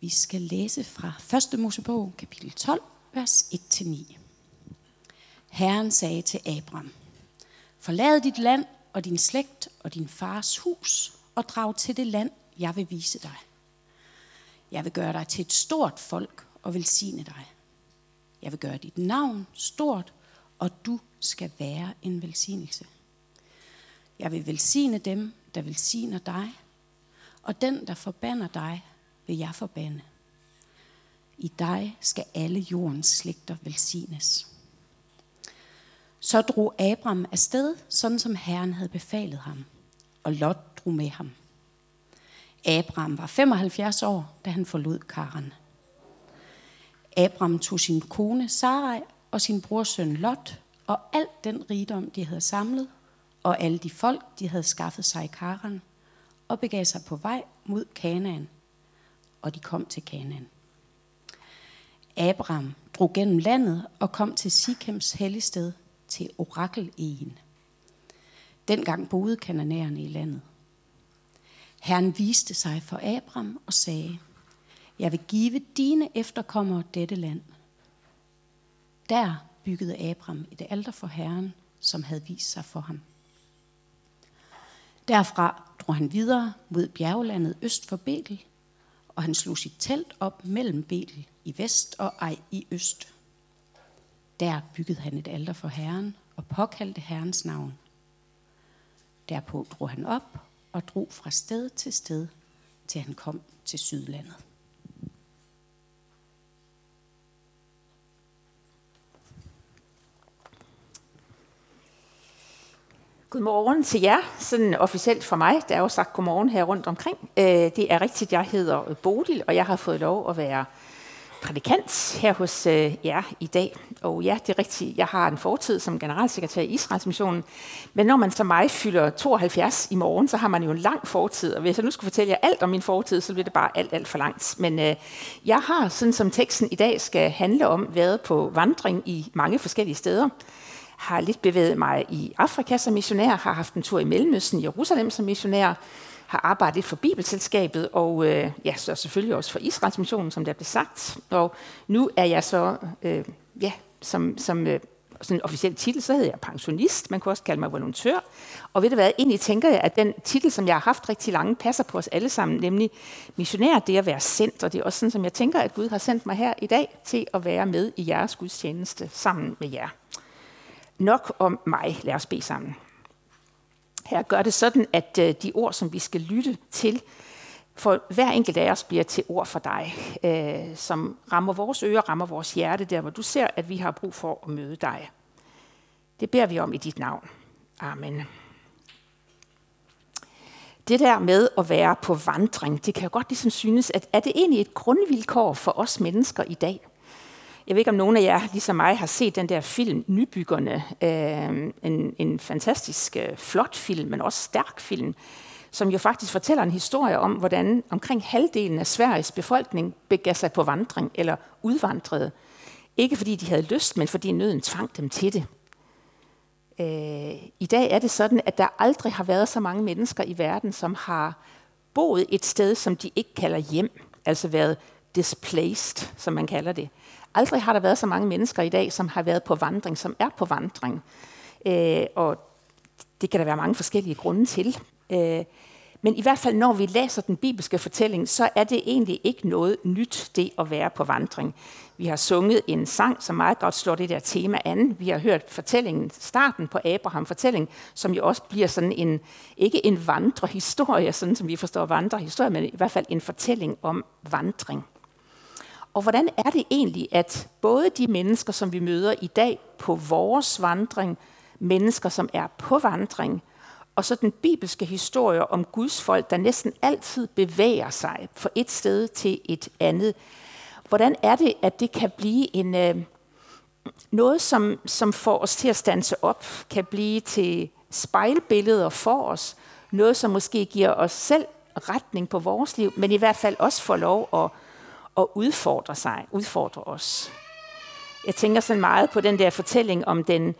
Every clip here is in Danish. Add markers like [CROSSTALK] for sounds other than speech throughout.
Vi skal læse fra 1. Mosebog, kapitel 12, vers 1-9. Herren sagde til Abram, Forlad dit land og din slægt og din fars hus og drag til det land, jeg vil vise dig. Jeg vil gøre dig til et stort folk og velsigne dig. Jeg vil gøre dit navn stort, og du skal være en velsignelse. Jeg vil velsigne dem, der velsigner dig, og den, der forbander dig, vil jeg forbande. I dig skal alle jordens slægter velsignes. Så drog Abram afsted, sådan som Herren havde befalet ham, og Lot drog med ham. Abram var 75 år, da han forlod Karen. Abram tog sin kone Sarai og sin brorsøn Lot og al den rigdom, de havde samlet, og alle de folk, de havde skaffet sig i Karan, og begav sig på vej mod Kanaan, og de kom til Kanaan. Abraham drog gennem landet og kom til Sikhems helligsted til orakel Den Dengang boede kananæerne i landet. Herren viste sig for Abraham og sagde, jeg vil give dine efterkommere dette land. Der byggede Abraham et alter for Herren, som havde vist sig for ham. Derfra drog han videre mod bjerglandet øst for Betel, og han slog sit telt op mellem Betel i vest og Ej i øst. Der byggede han et alter for Herren og påkaldte Herrens navn. Derpå drog han op og drog fra sted til sted, til han kom til Sydlandet. Godmorgen til jer, sådan officielt for mig. Der er jo sagt godmorgen her rundt omkring. Øh, det er rigtigt, jeg hedder Bodil, og jeg har fået lov at være prædikant her hos øh, jer i dag. Og ja, det er rigtigt, jeg har en fortid som generalsekretær i Israels Missionen. Men når man som mig fylder 72 i morgen, så har man jo en lang fortid. Og hvis jeg nu skulle fortælle jer alt om min fortid, så bliver det bare alt, alt for langt. Men øh, jeg har, sådan som teksten i dag skal handle om, været på vandring i mange forskellige steder har lidt bevæget mig i Afrika som missionær, har haft en tur i Mellemøsten, i Jerusalem som missionær, har arbejdet lidt for Bibelselskabet, og øh, ja, så selvfølgelig også for Israels missionen, som der blev sagt. Og nu er jeg så, øh, ja, som, som øh, sådan en officiel titel, så hedder jeg pensionist. Man kunne også kalde mig volontør. Og ved du hvad, egentlig tænker jeg, at den titel, som jeg har haft rigtig lange, passer på os alle sammen, nemlig missionær, det er at være sendt. Og det er også sådan, som jeg tænker, at Gud har sendt mig her i dag til at være med i jeres gudstjeneste sammen med jer. Nok om mig. Lad os bede sammen. Her gør det sådan, at øh, de ord, som vi skal lytte til, for hver enkelt af os bliver til ord for dig, øh, som rammer vores ører, rammer vores hjerte, der hvor du ser, at vi har brug for at møde dig. Det beder vi om i dit navn. Amen. Det der med at være på vandring, det kan jo godt ligesom synes, at er det egentlig et grundvilkår for os mennesker i dag? Jeg ved ikke, om nogen af jer, ligesom mig, har set den der film, Nybyggerne. Øh, en, en fantastisk øh, flot film, men også stærk film, som jo faktisk fortæller en historie om, hvordan omkring halvdelen af Sveriges befolkning begav sig på vandring eller udvandrede. Ikke fordi de havde lyst, men fordi nøden tvang dem til det. Øh, I dag er det sådan, at der aldrig har været så mange mennesker i verden, som har boet et sted, som de ikke kalder hjem, altså været displaced, som man kalder det. Aldrig har der været så mange mennesker i dag, som har været på vandring, som er på vandring. Øh, og det kan der være mange forskellige grunde til. Øh, men i hvert fald, når vi læser den bibelske fortælling, så er det egentlig ikke noget nyt, det at være på vandring. Vi har sunget en sang, som meget godt slår det der tema an. Vi har hørt fortællingen, starten på Abraham fortælling, som jo også bliver sådan en, ikke en vandrehistorie, sådan som vi forstår vandrehistorie, men i hvert fald en fortælling om vandring. Og hvordan er det egentlig, at både de mennesker, som vi møder i dag på vores vandring, mennesker, som er på vandring, og så den bibelske historie om Guds folk, der næsten altid bevæger sig fra et sted til et andet. Hvordan er det, at det kan blive en, øh, noget, som, som får os til at stanse op, kan blive til spejlbilleder for os, noget, som måske giver os selv retning på vores liv, men i hvert fald også får lov at og udfordre sig, udfordre os. Jeg tænker sådan meget på den der fortælling om den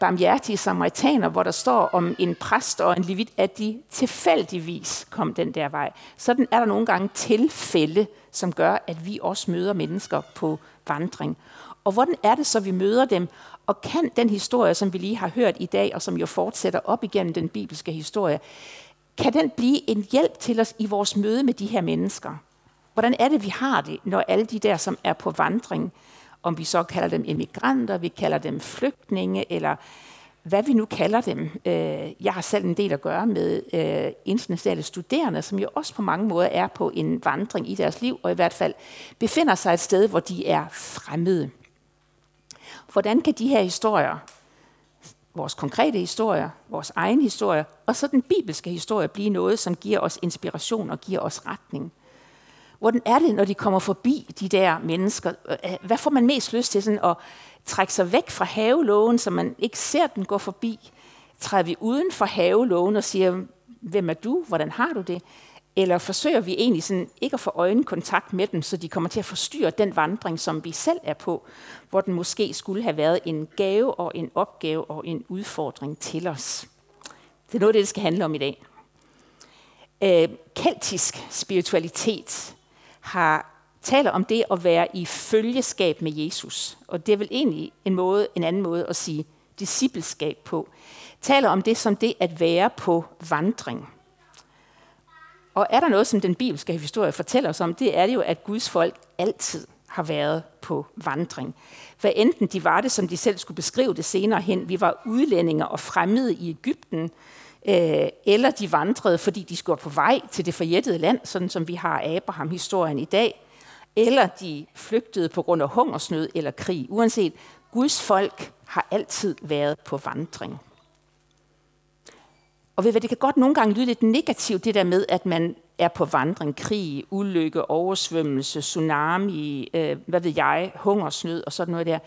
barmhjertige samaritaner, hvor der står om en præst og en levit, at de tilfældigvis kom den der vej. Sådan er der nogle gange tilfælde, som gør, at vi også møder mennesker på vandring. Og hvordan er det så, vi møder dem? Og kan den historie, som vi lige har hørt i dag, og som jo fortsætter op igennem den bibelske historie, kan den blive en hjælp til os i vores møde med de her mennesker? Hvordan er det, vi har det, når alle de der, som er på vandring, om vi så kalder dem emigranter, vi kalder dem flygtninge, eller hvad vi nu kalder dem. Øh, jeg har selv en del at gøre med øh, internationale studerende, som jo også på mange måder er på en vandring i deres liv, og i hvert fald befinder sig et sted, hvor de er fremmede. Hvordan kan de her historier, vores konkrete historier, vores egen historie, og så den bibelske historie blive noget, som giver os inspiration og giver os retning? Hvordan er det, når de kommer forbi de der mennesker? Hvad får man mest lyst til sådan at trække sig væk fra havelågen, så man ikke ser den gå forbi? Træder vi uden for havelågen og siger, hvem er du? Hvordan har du det? Eller forsøger vi egentlig sådan ikke at få øjenkontakt med dem, så de kommer til at forstyrre den vandring, som vi selv er på, hvor den måske skulle have været en gave og en opgave og en udfordring til os. Det er noget af det, det skal handle om i dag. Øh, keltisk spiritualitet har taler om det at være i følgeskab med Jesus. Og det er vel egentlig en, måde, en anden måde at sige discipleskab på. Taler om det som det at være på vandring. Og er der noget, som den bibelske historie fortæller os om, det er det jo, at Guds folk altid har været på vandring. Hvad enten de var det, som de selv skulle beskrive det senere hen, vi var udlændinge og fremmede i Ægypten, øh, eller de vandrede, fordi de skulle på vej til det forjættede land, sådan som vi har Abraham-historien i dag, eller de flygtede på grund af hungersnød eller krig. Uanset, Guds folk har altid været på vandring. Og ved hvad, det kan godt nogle gange lyde lidt negativt, det der med, at man er på vandring, krig, ulykke, oversvømmelse, tsunami, øh, hvad ved jeg, hungersnød og sådan noget der.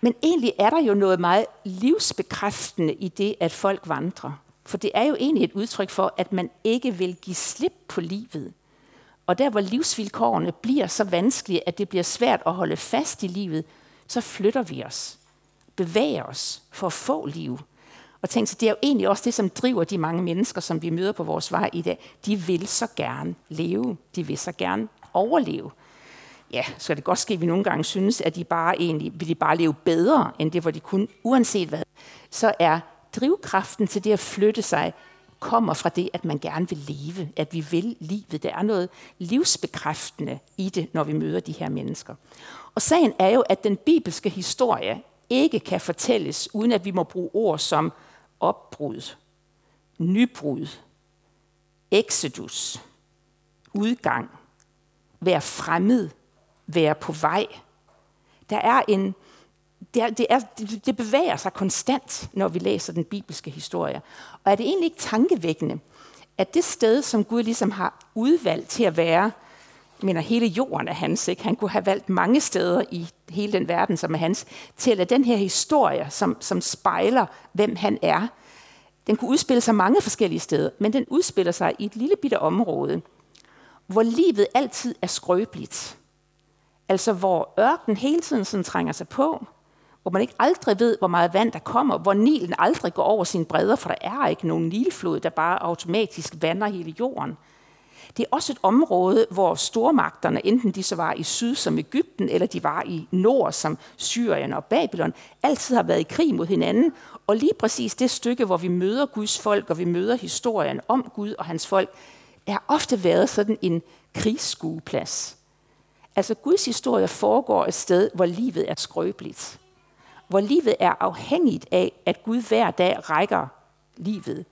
Men egentlig er der jo noget meget livsbekræftende i det, at folk vandrer. For det er jo egentlig et udtryk for, at man ikke vil give slip på livet. Og der, hvor livsvilkårene bliver så vanskelige, at det bliver svært at holde fast i livet, så flytter vi os, bevæger os for at få liv. Og tænk, så det er jo egentlig også det, som driver de mange mennesker, som vi møder på vores vej i dag. De vil så gerne leve. De vil så gerne overleve. Ja, så det godt ske, at vi nogle gange synes, at de bare egentlig vil de bare leve bedre, end det, hvor de kunne, uanset hvad. Så er drivkraften til det at flytte sig, kommer fra det, at man gerne vil leve, at vi vil livet. Der er noget livsbekræftende i det, når vi møder de her mennesker. Og sagen er jo, at den bibelske historie ikke kan fortælles, uden at vi må bruge ord som opbrud, nybrud, exodus, udgang, være fremmed, være på vej. Der er en, det, er, det, er, det bevæger sig konstant, når vi læser den bibelske historie. Og er det egentlig ikke tankevækkende, at det sted, som Gud ligesom har udvalgt til at være, jeg mener, hele jorden er hans, ikke? han kunne have valgt mange steder i hele den verden, som er hans, til at lade den her historie, som, som spejler, hvem han er, den kunne udspille sig mange forskellige steder, men den udspiller sig i et lille bitte område, hvor livet altid er skrøbeligt. Altså hvor ørken hele tiden sådan trænger sig på, hvor man ikke aldrig ved, hvor meget vand der kommer, hvor Nilen aldrig går over sine bredder, for der er ikke nogen Nilflod, der bare automatisk vander hele jorden. Det er også et område, hvor stormagterne, enten de så var i syd som Ægypten, eller de var i nord som Syrien og Babylon, altid har været i krig mod hinanden. Og lige præcis det stykke, hvor vi møder Guds folk, og vi møder historien om Gud og hans folk, er ofte været sådan en krigsskueplads. Altså Guds historie foregår et sted, hvor livet er skrøbeligt hvor livet er afhængigt af, at Gud hver dag rækker livet.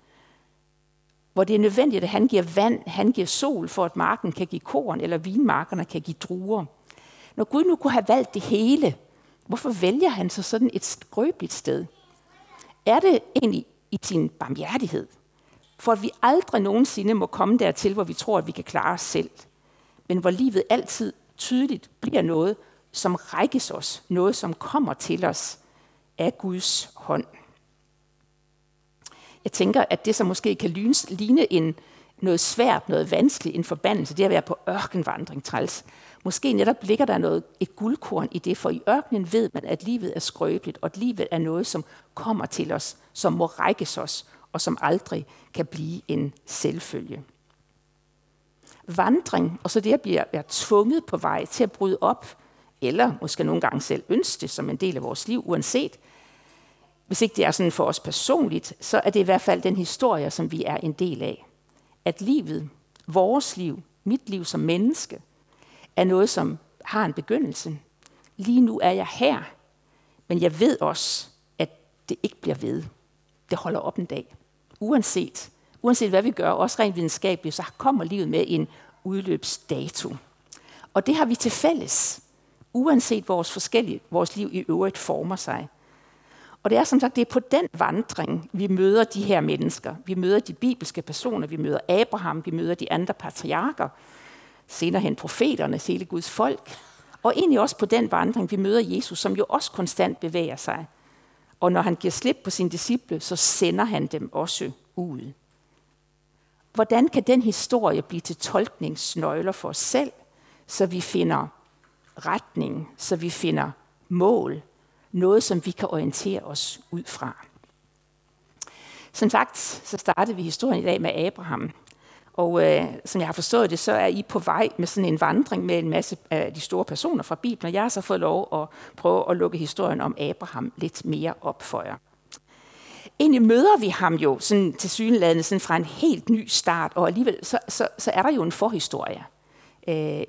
Hvor det er nødvendigt, at han giver vand, han giver sol, for at marken kan give korn, eller vinmarkerne kan give druer. Når Gud nu kunne have valgt det hele, hvorfor vælger han så sådan et skrøbeligt sted? Er det egentlig i sin barmhjertighed? For at vi aldrig nogensinde må komme dertil, hvor vi tror, at vi kan klare os selv. Men hvor livet altid tydeligt bliver noget, som rækkes os, noget som kommer til os, af Guds hånd. Jeg tænker, at det, som måske kan ligne en, noget svært, noget vanskeligt, en forbandelse, det at være på ørkenvandring træls. Måske netop ligger der noget, et guldkorn i det, for i ørkenen ved man, at livet er skrøbeligt, og at livet er noget, som kommer til os, som må rækkes os, og som aldrig kan blive en selvfølge. vandring, og så det at blive være tvunget på vej til at bryde op, eller måske nogle gange selv ønske det som en del af vores liv, uanset. Hvis ikke det er sådan for os personligt, så er det i hvert fald den historie, som vi er en del af. At livet, vores liv, mit liv som menneske, er noget, som har en begyndelse. Lige nu er jeg her, men jeg ved også, at det ikke bliver ved. Det holder op en dag. Uanset, uanset hvad vi gør, også rent videnskabeligt, så kommer livet med en udløbsdato. Og det har vi til fælles, uanset vores forskellige, vores liv i øvrigt former sig. Og det er som sagt, det er på den vandring, vi møder de her mennesker. Vi møder de bibelske personer, vi møder Abraham, vi møder de andre patriarker, senere hen profeterne, hele Guds folk. Og egentlig også på den vandring, vi møder Jesus, som jo også konstant bevæger sig. Og når han giver slip på sine disciple, så sender han dem også ud. Hvordan kan den historie blive til tolkningsnøgler for os selv, så vi finder retning, så vi finder mål, noget som vi kan orientere os ud fra. Som sagt, så startede vi historien i dag med Abraham. Og øh, som jeg har forstået det, så er I på vej med sådan en vandring med en masse af de store personer fra Bibelen. Og jeg har så fået lov at prøve at lukke historien om Abraham lidt mere op for jer. Egentlig møder vi ham jo sådan til synlædende sådan fra en helt ny start, og alligevel så, så, så er der jo en forhistorie. Øh,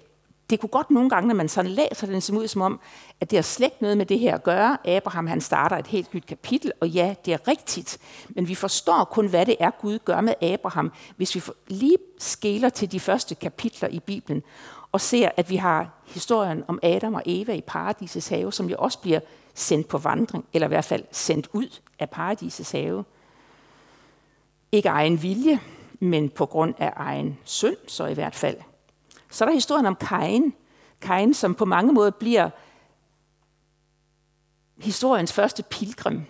det kunne godt nogle gange, når man sådan læser den, som ud som om, at det har slet noget med det her at gøre. Abraham han starter et helt nyt kapitel, og ja, det er rigtigt. Men vi forstår kun, hvad det er, Gud gør med Abraham, hvis vi lige skæler til de første kapitler i Bibelen, og ser, at vi har historien om Adam og Eva i paradisets have, som jo også bliver sendt på vandring, eller i hvert fald sendt ud af paradisets have. Ikke egen vilje, men på grund af egen synd, så i hvert fald. Så er der historien om Kain. Kain, som på mange måder bliver historiens første pilgrim.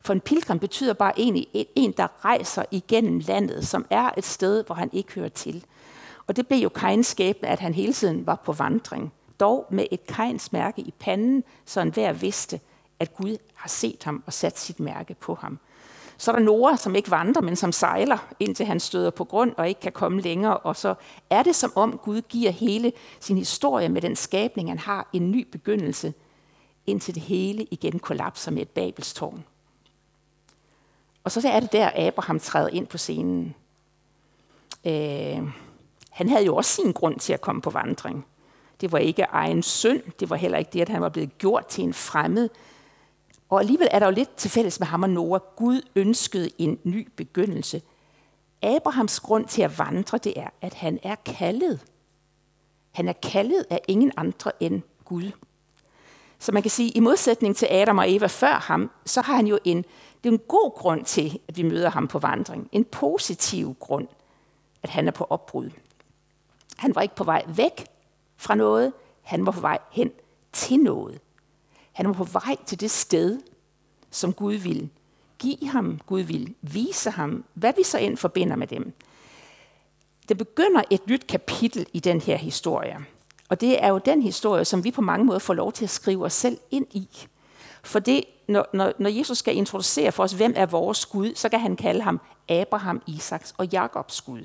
For en pilgrim betyder bare egentlig en, der rejser igennem landet, som er et sted, hvor han ikke hører til. Og det blev jo Kains skæbne, at han hele tiden var på vandring. Dog med et Kains mærke i panden, så enhver vidste, at Gud har set ham og sat sit mærke på ham. Så er der Noah, som ikke vandrer, men som sejler, indtil han støder på grund og ikke kan komme længere. Og så er det som om Gud giver hele sin historie med den skabning, han har, en ny begyndelse, indtil det hele igen kollapser med et babelstårn. Og så er det der, Abraham træder ind på scenen. Øh, han havde jo også sin grund til at komme på vandring. Det var ikke egen synd, det var heller ikke det, at han var blevet gjort til en fremmed, og alligevel er der jo lidt til fælles med ham og Noah. Gud ønskede en ny begyndelse. Abrahams grund til at vandre, det er, at han er kaldet. Han er kaldet af ingen andre end Gud. Så man kan sige, i modsætning til Adam og Eva før ham, så har han jo en, det er en god grund til, at vi møder ham på vandring. En positiv grund, at han er på opbrud. Han var ikke på vej væk fra noget, han var på vej hen til noget. Han var på vej til det sted, som Gud vil give ham, Gud vil vise ham, hvad vi så end forbinder med dem. Det begynder et nyt kapitel i den her historie. Og det er jo den historie, som vi på mange måder får lov til at skrive os selv ind i. For det, når, når, når Jesus skal introducere for os, hvem er vores Gud, så kan han kalde ham Abraham, Isaks og Jakobs Gud.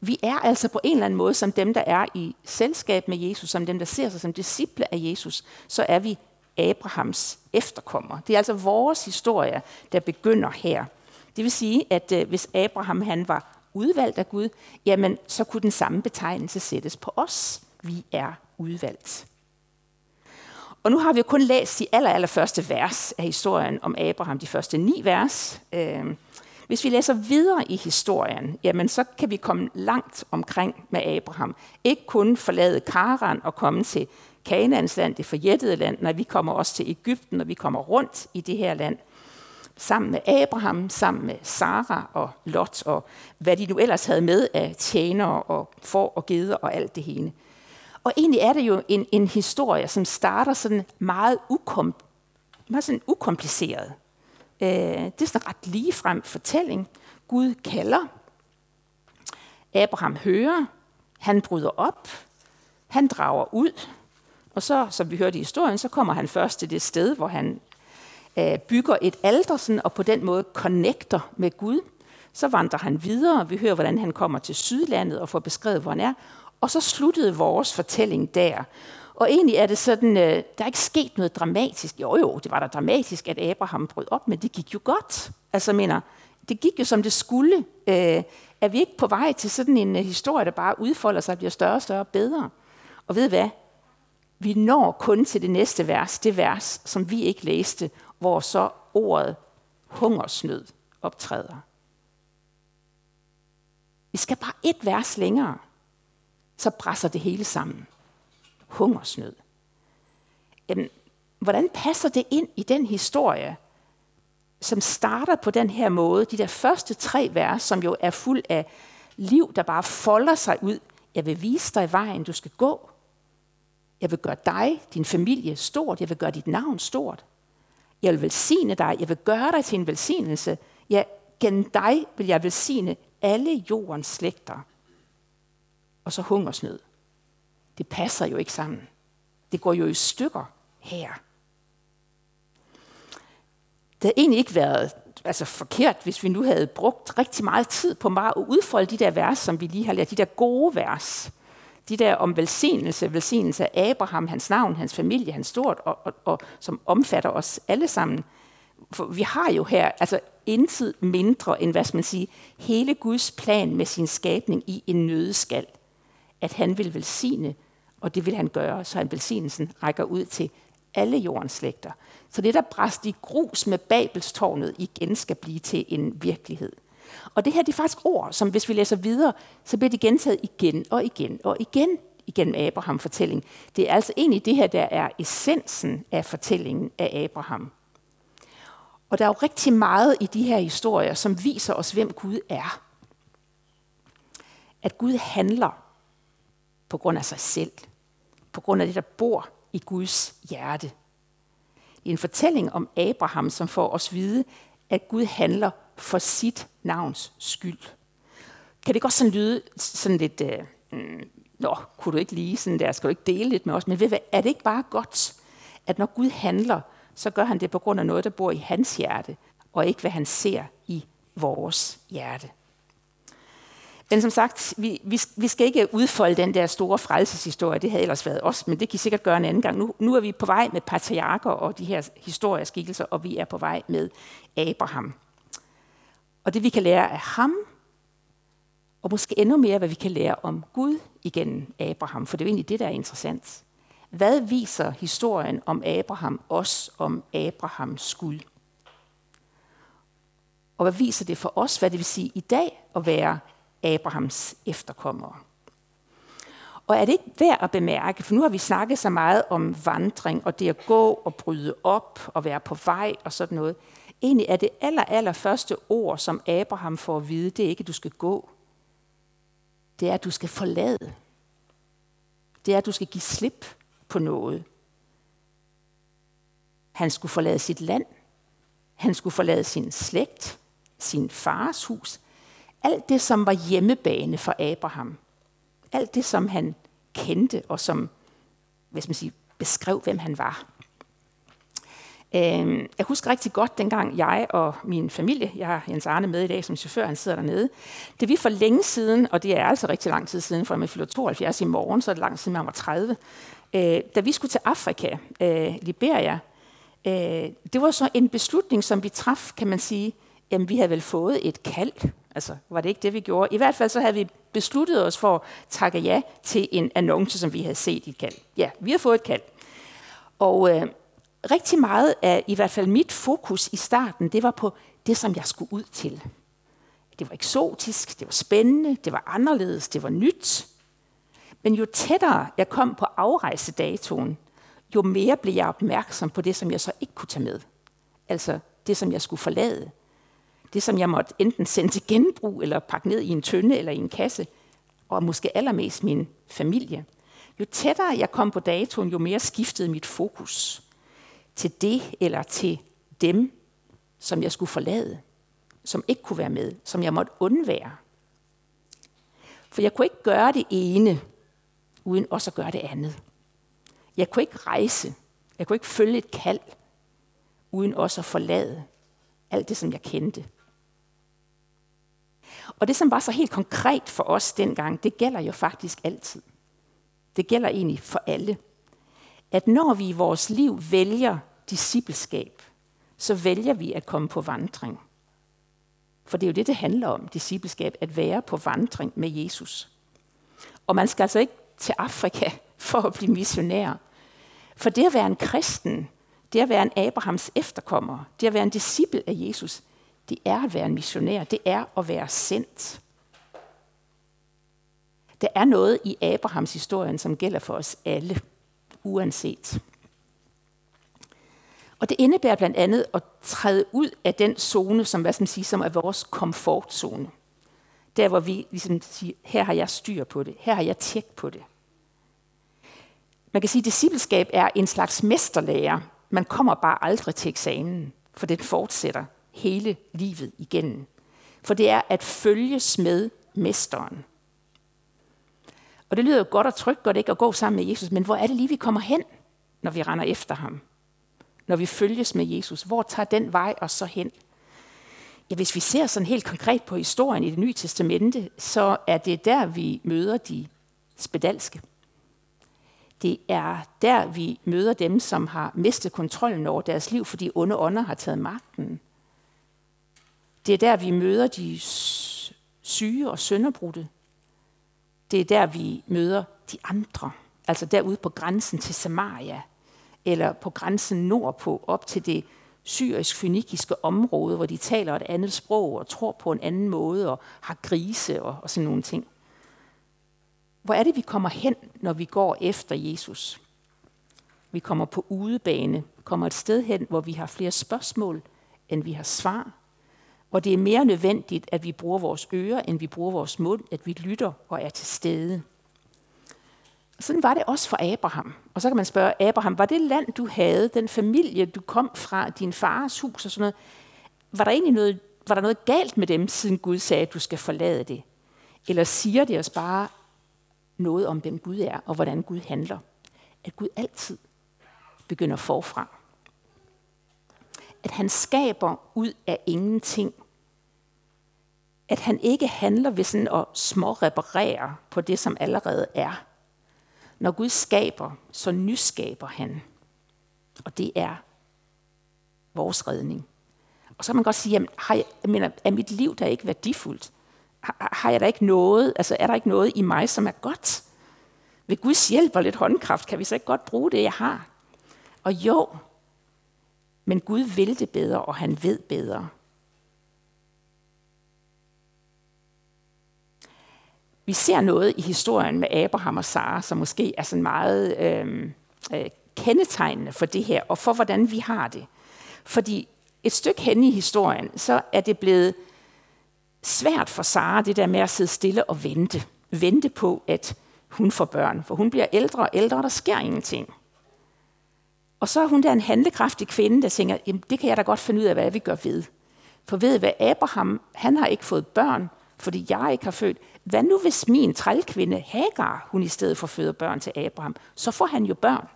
Vi er altså på en eller anden måde som dem, der er i selskab med Jesus, som dem, der ser sig som disciple af Jesus, så er vi Abrahams efterkommer. Det er altså vores historie, der begynder her. Det vil sige, at øh, hvis Abraham han var udvalgt af Gud, jamen så kunne den samme betegnelse sættes på os. Vi er udvalgt. Og nu har vi jo kun læst de aller, aller første vers af historien om Abraham, de første ni vers. Øh, hvis vi læser videre i historien, jamen så kan vi komme langt omkring med Abraham. Ikke kun forlade Karan og komme til Kanaans land, det forjættede land, når vi kommer også til Ægypten, og vi kommer rundt i det her land, sammen med Abraham, sammen med Sara og Lot, og hvad de nu ellers havde med af tjenere og får og geder og alt det hele. Og egentlig er det jo en, en historie, som starter sådan meget, ukom, meget sådan ukompliceret. Øh, det er sådan en ret ligefrem fortælling. Gud kalder. Abraham hører. Han bryder op. Han drager ud. Og så, som vi hørte i historien, så kommer han først til det sted, hvor han øh, bygger et alter, sådan, og på den måde connecter med Gud. Så vandrer han videre, og vi hører, hvordan han kommer til Sydlandet og får beskrevet, hvor han er. Og så sluttede vores fortælling der. Og egentlig er det sådan, øh, der er ikke sket noget dramatisk. Jo jo, det var da dramatisk, at Abraham brød op, men det gik jo godt. Altså mener, det gik jo som det skulle. Øh, er vi ikke på vej til sådan en øh, historie, der bare udfolder sig og bliver større og større og bedre? Og ved hvad? Vi når kun til det næste vers, det vers, som vi ikke læste, hvor så ordet hungersnød optræder. Vi skal bare et vers længere, så brænder det hele sammen. Hungersnød. Jamen, hvordan passer det ind i den historie, som starter på den her måde, de der første tre vers, som jo er fuld af liv, der bare folder sig ud. Jeg vil vise dig vejen, du skal gå. Jeg vil gøre dig, din familie, stort. Jeg vil gøre dit navn stort. Jeg vil velsigne dig. Jeg vil gøre dig til en velsignelse. Ja, gennem dig vil jeg velsigne alle jordens slægter. Og så hungersnød. Det passer jo ikke sammen. Det går jo i stykker her. Det havde egentlig ikke været altså forkert, hvis vi nu havde brugt rigtig meget tid på bare at udfolde de der vers, som vi lige har lært, de der gode vers. De der om velsignelse, velsignelse af Abraham, hans navn, hans familie, hans stort, og, og, og som omfatter os alle sammen. For vi har jo her altså intet mindre end, hvad skal man sige, hele Guds plan med sin skabning i en nødeskal. At han vil velsigne, og det vil han gøre, så han velsignelsen rækker ud til alle jordens slægter. Så det, der bræst i grus med Babelstårnet, igen skal blive til en virkelighed. Og det her det er faktisk ord, som hvis vi læser videre, så bliver de gentaget igen og igen og igen igennem Abraham fortælling. Det er altså egentlig det her, der er essensen af fortællingen af Abraham. Og der er jo rigtig meget i de her historier, som viser os, hvem Gud er. At Gud handler på grund af sig selv. På grund af det, der bor i Guds hjerte. Det er en fortælling om Abraham, som får os vide, at Gud handler for sit navns skyld. Kan det godt sådan lyde sådan lidt, øh, mm, nå, kunne du ikke lige sådan der, skal du ikke dele lidt med os? Men ved hvad, er det ikke bare godt, at når Gud handler, så gør han det på grund af noget, der bor i hans hjerte, og ikke hvad han ser i vores hjerte. Men som sagt, vi, vi, vi skal ikke udfolde den der store frelseshistorie, det havde ellers været os, men det kan I sikkert gøre en anden gang. Nu, nu er vi på vej med patriarker og de her historieskikkelser, og vi er på vej med Abraham. Og det vi kan lære af ham, og måske endnu mere, hvad vi kan lære om Gud igennem Abraham, for det er jo egentlig det, der er interessant. Hvad viser historien om Abraham os om Abrahams Gud? Og hvad viser det for os, hvad det vil sige i dag at være Abrahams efterkommere. Og er det ikke værd at bemærke, for nu har vi snakket så meget om vandring, og det at gå og bryde op og være på vej og sådan noget. Egentlig er det aller, aller første ord, som Abraham får at vide, det er ikke, at du skal gå. Det er, at du skal forlade. Det er, at du skal give slip på noget. Han skulle forlade sit land. Han skulle forlade sin slægt, sin fars hus alt det, som var hjemmebane for Abraham, alt det, som han kendte og som hvis man siger, beskrev, hvem han var. Øh, jeg husker rigtig godt, dengang jeg og min familie, jeg har Jens Arne med i dag som chauffør, han sidder dernede, det vi for længe siden, og det er altså rigtig lang tid siden, for jeg fylder 72 i morgen, så er det lang tid siden, jeg var 30, øh, da vi skulle til Afrika, øh, Liberia, øh, det var så en beslutning, som vi traf, kan man sige, jamen vi havde vel fået et kald Altså, var det ikke det, vi gjorde? I hvert fald så havde vi besluttet os for at takke ja til en annonce, som vi havde set i et kald. Ja, vi har fået et kald. Og øh, rigtig meget af i hvert fald mit fokus i starten, det var på det, som jeg skulle ud til. Det var eksotisk, det var spændende, det var anderledes, det var nyt. Men jo tættere jeg kom på afrejsedatoen, jo mere blev jeg opmærksom på det, som jeg så ikke kunne tage med. Altså det, som jeg skulle forlade det, som jeg måtte enten sende til genbrug, eller pakke ned i en tønde eller i en kasse, og måske allermest min familie. Jo tættere jeg kom på datoen, jo mere skiftede mit fokus til det eller til dem, som jeg skulle forlade, som ikke kunne være med, som jeg måtte undvære. For jeg kunne ikke gøre det ene, uden også at gøre det andet. Jeg kunne ikke rejse, jeg kunne ikke følge et kald, uden også at forlade alt det, som jeg kendte. Og det, som var så helt konkret for os dengang, det gælder jo faktisk altid. det gælder egentlig for alle, at når vi i vores liv vælger discipleskab, så vælger vi at komme på vandring. For det er jo det, det handler om, discipleskab, at være på vandring med Jesus. Og man skal altså ikke til Afrika [LAUGHS] for at blive missionær. For det at være en kristen, det at være en Abrahams efterkommer, det at være en disciple af Jesus, det er at være en missionær, det er at være sendt. Der er noget i Abrahams historien, som gælder for os alle, uanset. Og det indebærer blandt andet at træde ud af den zone, som, hvad skal man sige, som er vores komfortzone. Der hvor vi ligesom siger, her har jeg styr på det, her har jeg tjek på det. Man kan sige, at discipleskab er en slags mesterlærer. Man kommer bare aldrig til eksamen, for den fortsætter hele livet igennem. For det er at følges med mesteren. Og det lyder jo godt og trygt godt ikke at gå sammen med Jesus, men hvor er det lige, vi kommer hen, når vi render efter ham? Når vi følges med Jesus, hvor tager den vej os så hen? Ja, hvis vi ser sådan helt konkret på historien i det nye testamente, så er det der, vi møder de spedalske. Det er der, vi møder dem, som har mistet kontrollen over deres liv, fordi onde ånder har taget magten. Det er der, vi møder de syge og sønderbrudte. Det er der, vi møder de andre. Altså derude på grænsen til Samaria, eller på grænsen nordpå, op til det syrisk-fynikiske område, hvor de taler et andet sprog og tror på en anden måde og har grise og, og sådan nogle ting. Hvor er det, vi kommer hen, når vi går efter Jesus? Vi kommer på udebane, kommer et sted hen, hvor vi har flere spørgsmål, end vi har svar. Hvor det er mere nødvendigt, at vi bruger vores ører, end vi bruger vores mund, at vi lytter og er til stede. Sådan var det også for Abraham. Og så kan man spørge, Abraham, var det land, du havde, den familie, du kom fra, din fars hus og sådan noget, var der egentlig noget, var der noget galt med dem, siden Gud sagde, at du skal forlade det? Eller siger det os bare noget om, hvem Gud er, og hvordan Gud handler? At Gud altid begynder forfra. At han skaber ud af ingenting. At han ikke handler ved sådan at småreparere på det, som allerede er når Gud skaber, så nyskaber han. Og det er vores redning. Og så kan man godt sige, jamen, har jeg, jeg mener, er mit liv der ikke værdifuldt? Har, har jeg da ikke noget, altså er der ikke noget i mig, som er godt? Ved Guds hjælp og lidt håndkraft, kan vi så ikke godt bruge det, jeg har? Og jo, men Gud vil det bedre, og han ved bedre. Vi ser noget i historien med Abraham og Sara, som måske er sådan meget øh, øh, kendetegnende for det her, og for hvordan vi har det. Fordi et stykke hen i historien, så er det blevet svært for Sara, det der med at sidde stille og vente. Vente på, at hun får børn, for hun bliver ældre og ældre, og der sker ingenting. Og så er hun der en handlekraftig kvinde, der tænker, jamen det kan jeg da godt finde ud af, hvad vi gør ved. For ved hvad Abraham, han har ikke fået børn, fordi jeg ikke har født. Hvad nu hvis min trælkvinde Hagar, hun i stedet for føder børn til Abraham, så får han jo børn.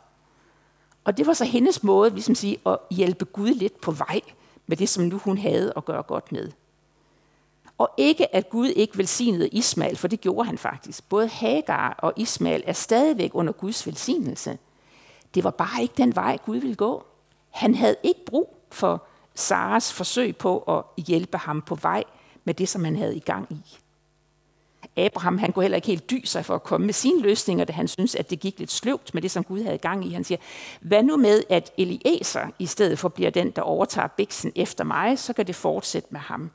Og det var så hendes måde ligesom sige, at hjælpe Gud lidt på vej med det, som nu hun havde at gøre godt med. Og ikke at Gud ikke velsignede Ismael, for det gjorde han faktisk. Både Hagar og Ismael er stadigvæk under Guds velsignelse. Det var bare ikke den vej, Gud ville gå. Han havde ikke brug for Saras forsøg på at hjælpe ham på vej med det, som han havde i gang i. Abraham han kunne heller ikke helt dy sig for at komme med sine løsninger, da han synes, at det gik lidt sløvt med det, som Gud havde gang i. Han siger, hvad nu med, at Eliezer i stedet for bliver den, der overtager biksen efter mig, så kan det fortsætte med ham.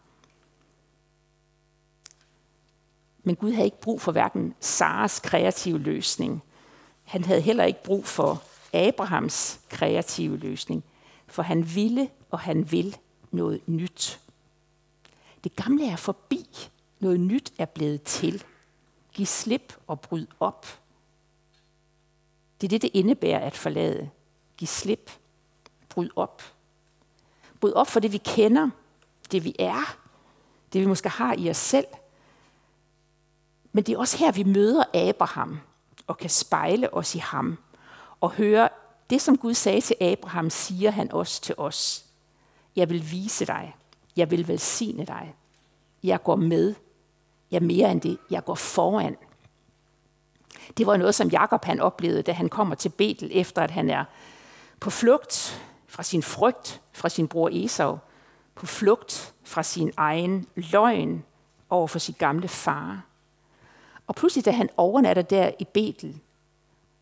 Men Gud havde ikke brug for hverken Saras kreative løsning. Han havde heller ikke brug for Abrahams kreative løsning. For han ville og han vil noget nyt. Det gamle er forbi. Noget nyt er blevet til. Giv slip og bryd op. Det er det, det indebærer at forlade. Giv slip. Bryd op. Bryd op for det, vi kender. Det, vi er. Det, vi måske har i os selv. Men det er også her, vi møder Abraham og kan spejle os i ham og høre det, som Gud sagde til Abraham, siger han også til os. Jeg vil vise dig. Jeg vil velsigne dig. Jeg går med. Ja, mere end det. Jeg går foran. Det var noget, som Jakob han oplevede, da han kommer til Betel, efter at han er på flugt fra sin frygt fra sin bror Esau, på flugt fra sin egen løgn over for sit gamle far. Og pludselig, da han overnatter der i Betel,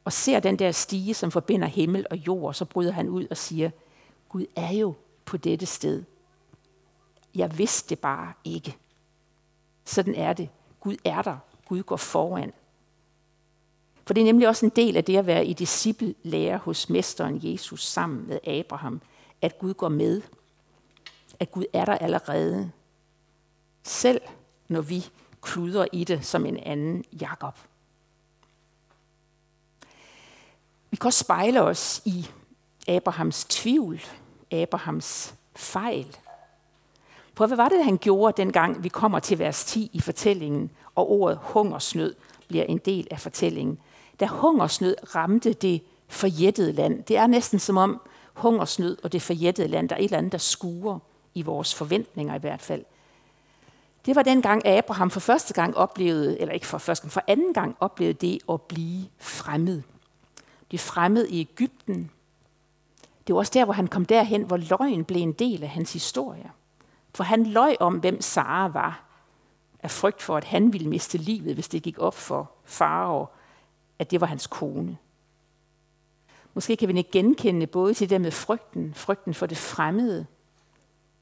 og ser den der stige, som forbinder himmel og jord, så bryder han ud og siger, Gud er jo på dette sted. Jeg vidste det bare ikke. Sådan er det. Gud er der. Gud går foran. For det er nemlig også en del af det at være i discipellærer hos mesteren Jesus sammen med Abraham, at Gud går med. At Gud er der allerede. Selv når vi kluder i det som en anden Jakob. Vi kan også spejle os i Abrahams tvivl, Abrahams fejl. For hvad var det, han gjorde, dengang vi kommer til vers 10 i fortællingen, og ordet hungersnød bliver en del af fortællingen? Da hungersnød ramte det forjættede land, det er næsten som om hungersnød og det forjættede land, der er et eller andet, der skuer i vores forventninger i hvert fald. Det var den gang Abraham for første gang oplevede, eller ikke for første gang, for anden gang oplevede det at blive fremmed. Det fremmed i Ægypten. Det var også der, hvor han kom derhen, hvor løgn blev en del af hans historie. For han løj om, hvem Sara var, af frygt for, at han ville miste livet, hvis det gik op for Farao, at det var hans kone. Måske kan vi ikke genkende både til det med frygten, frygten for det fremmede,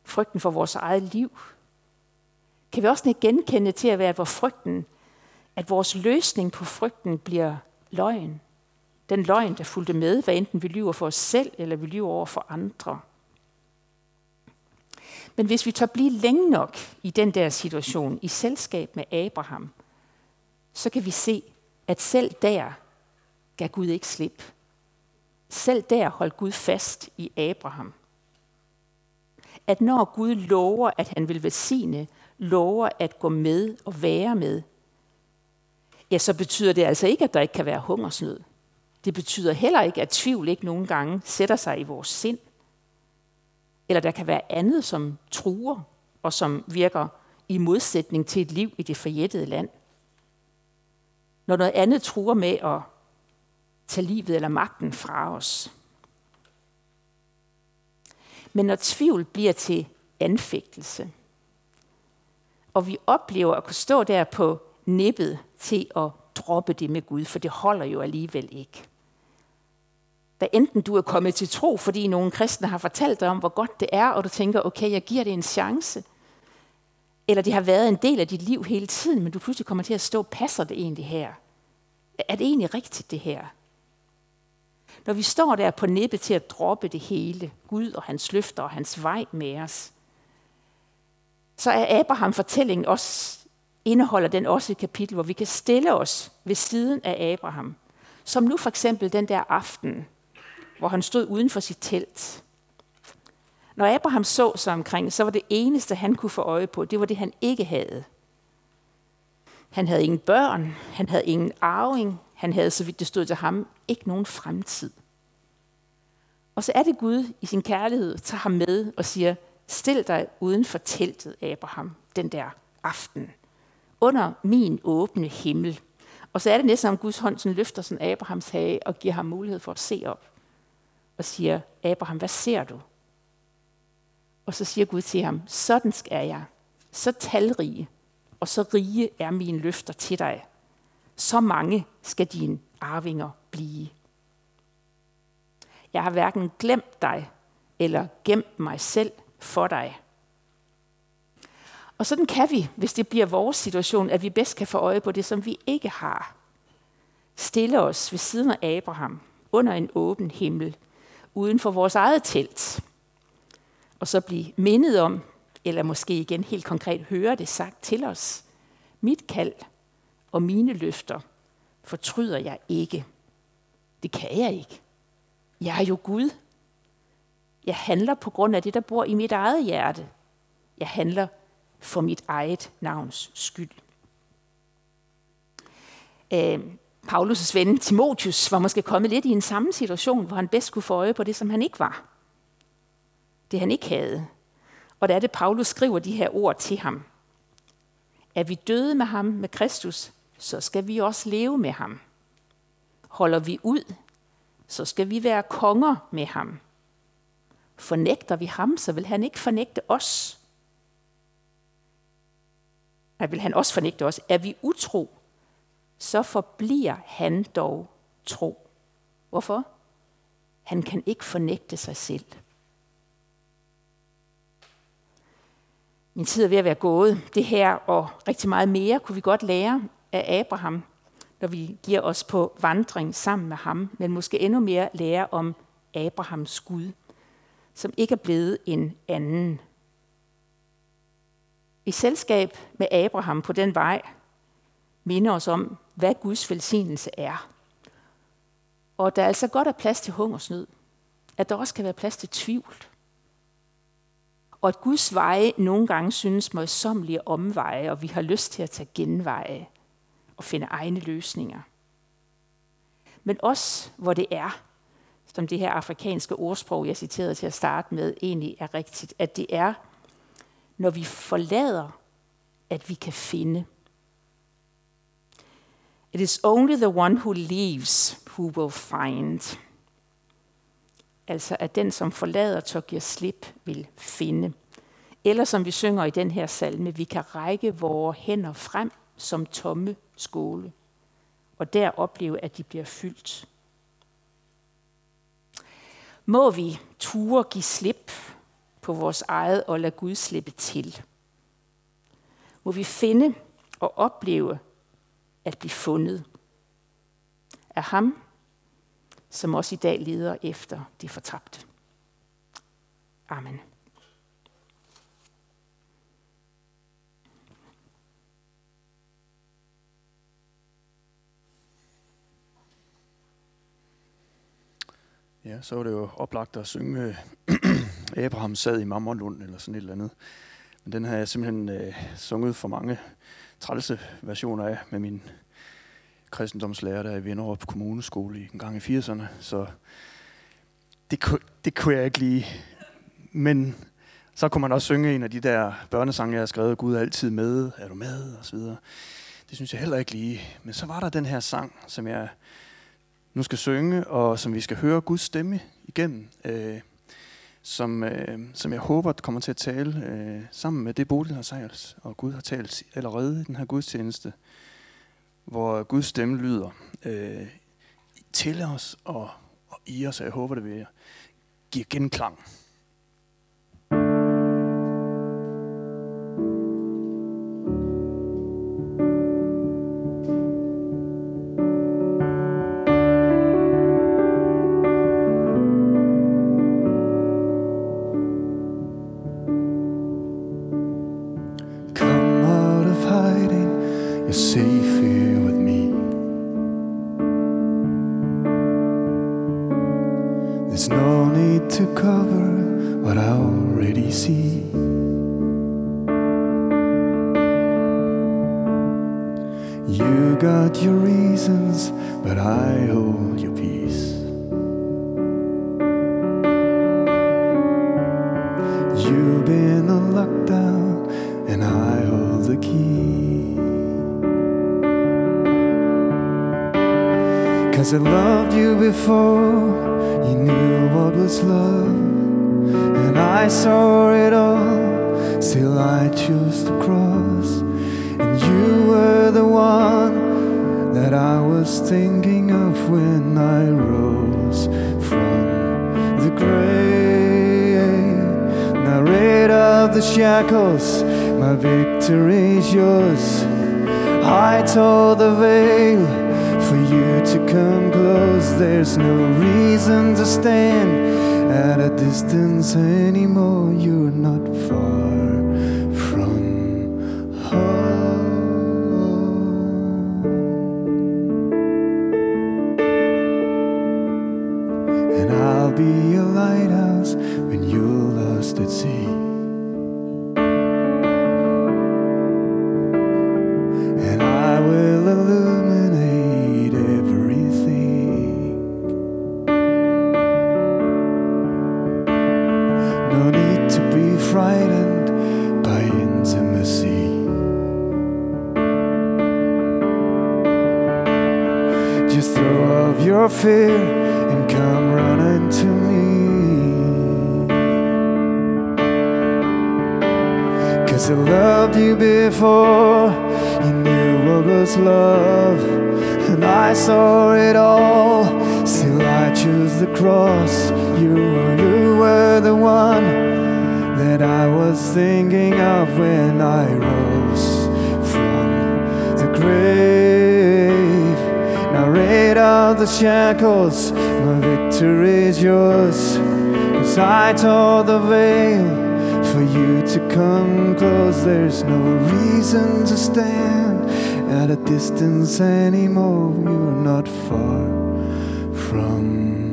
frygten for vores eget liv. Kan vi også ikke genkende til at være, hvor frygten, at vores løsning på frygten bliver løgn. Den løgn, der fulgte med, hvad enten vi lyver for os selv, eller vi lyver over for andre. Men hvis vi tør blive længe nok i den der situation, i selskab med Abraham, så kan vi se, at selv der gav Gud ikke slip. Selv der holdt Gud fast i Abraham. At når Gud lover, at han vil velsigne, lover at gå med og være med, ja, så betyder det altså ikke, at der ikke kan være hungersnød. Det betyder heller ikke, at tvivl ikke nogen gange sætter sig i vores sind. Eller der kan være andet, som truer og som virker i modsætning til et liv i det forjættede land. Når noget andet truer med at tage livet eller magten fra os. Men når tvivl bliver til anfægtelse, og vi oplever at kunne stå der på nippet til at droppe det med Gud, for det holder jo alligevel ikke. Hvad enten du er kommet til tro, fordi nogle kristne har fortalt dig om, hvor godt det er, og du tænker, okay, jeg giver det en chance, eller det har været en del af dit liv hele tiden, men du pludselig kommer til at stå, passer det egentlig her? Er det egentlig rigtigt, det her? Når vi står der på nippe til at droppe det hele, Gud og hans løfter og hans vej med os, så er Abraham fortællingen også, indeholder den også et kapitel, hvor vi kan stille os ved siden af Abraham. Som nu for eksempel den der aften, hvor han stod uden for sit telt. Når Abraham så sig omkring, så var det eneste, han kunne få øje på, det var det, han ikke havde. Han havde ingen børn, han havde ingen arving, han havde, så vidt det stod til ham, ikke nogen fremtid. Og så er det Gud i sin kærlighed, tager ham med og siger, stil dig uden for teltet, Abraham, den der aften, under min åbne himmel. Og så er det næsten, om Guds hånd sådan løfter sådan Abrahams hage og giver ham mulighed for at se op. Og siger, Abraham, hvad ser du? Og så siger Gud til ham, sådan er jeg. Så talrige, og så rige er mine løfter til dig. Så mange skal dine arvinger blive. Jeg har hverken glemt dig eller gemt mig selv for dig. Og sådan kan vi, hvis det bliver vores situation, at vi bedst kan få øje på det, som vi ikke har. Stille os ved siden af Abraham, under en åben himmel, uden for vores eget telt. Og så blive mindet om, eller måske igen helt konkret høre det sagt til os. Mit kald og mine løfter fortryder jeg ikke. Det kan jeg ikke. Jeg er jo Gud. Jeg handler på grund af det, der bor i mit eget hjerte. Jeg handler for mit eget navns skyld. Øh, Paulus' ven Timotius var måske kommet lidt i en samme situation, hvor han bedst kunne få øje på det, som han ikke var. Det han ikke havde. Og der er det, Paulus skriver de her ord til ham. Er vi døde med ham, med Kristus, så skal vi også leve med ham. Holder vi ud, så skal vi være konger med ham. Fornægter vi ham, så vil han ikke fornægte os. Nej, vil han også fornægte os. Er vi utro, så forbliver han dog tro. Hvorfor? Han kan ikke fornægte sig selv. Min tid er ved at være gået. Det her og rigtig meget mere kunne vi godt lære af Abraham, når vi giver os på vandring sammen med ham, men måske endnu mere lære om Abrahams Gud, som ikke er blevet en anden. I selskab med Abraham på den vej minder os om, hvad Guds velsignelse er. Og der er altså godt er plads til hungersnød. At der også kan være plads til tvivl. Og at Guds veje nogle gange synes møjsommelige omveje, og vi har lyst til at tage genveje og finde egne løsninger. Men også hvor det er, som det her afrikanske ordsprog, jeg citerede til at starte med, egentlig er rigtigt, at det er, når vi forlader, at vi kan finde. It is only the one who leaves who will find. Altså at den, som forlader, tør giver slip, vil finde. Eller som vi synger i den her salme, vi kan række vores hænder frem som tomme skåle, og der opleve, at de bliver fyldt. Må vi ture give slip på vores eget og lade Gud slippe til? Må vi finde og opleve at blive fundet af ham, som også i dag leder efter de fortabte. Amen. Ja, så var det jo oplagt at synge [CLEARS THROAT] Abraham sad i Mammerlund eller sådan et eller andet. Men den har jeg simpelthen øh, sunget for mange trælse versioner af med min kristendomslærer der i Vinderup Kommuneskole en gang i 80'erne. Så det, det kunne jeg ikke lige. Men så kunne man også synge en af de der børnesange, jeg har skrevet, Gud er altid med, er du med, og så videre. Det synes jeg heller ikke lige. Men så var der den her sang, som jeg nu skal synge, og som vi skal høre Guds stemme igennem, øh, som, øh, som jeg håber kommer til at tale øh, sammen med det, Bodil har sagt, og Gud har talt allerede i den her gudstjeneste, hvor Guds stemme lyder øh, til os og, og i os, og jeg håber, det vil give genklang. There's no reason to stand at a distance anymore. You're rose from the grave. Now rid out the shackles, my victory is yours. Cause I tore the veil for you to come close. There's no reason to stand at a distance anymore. You're not far from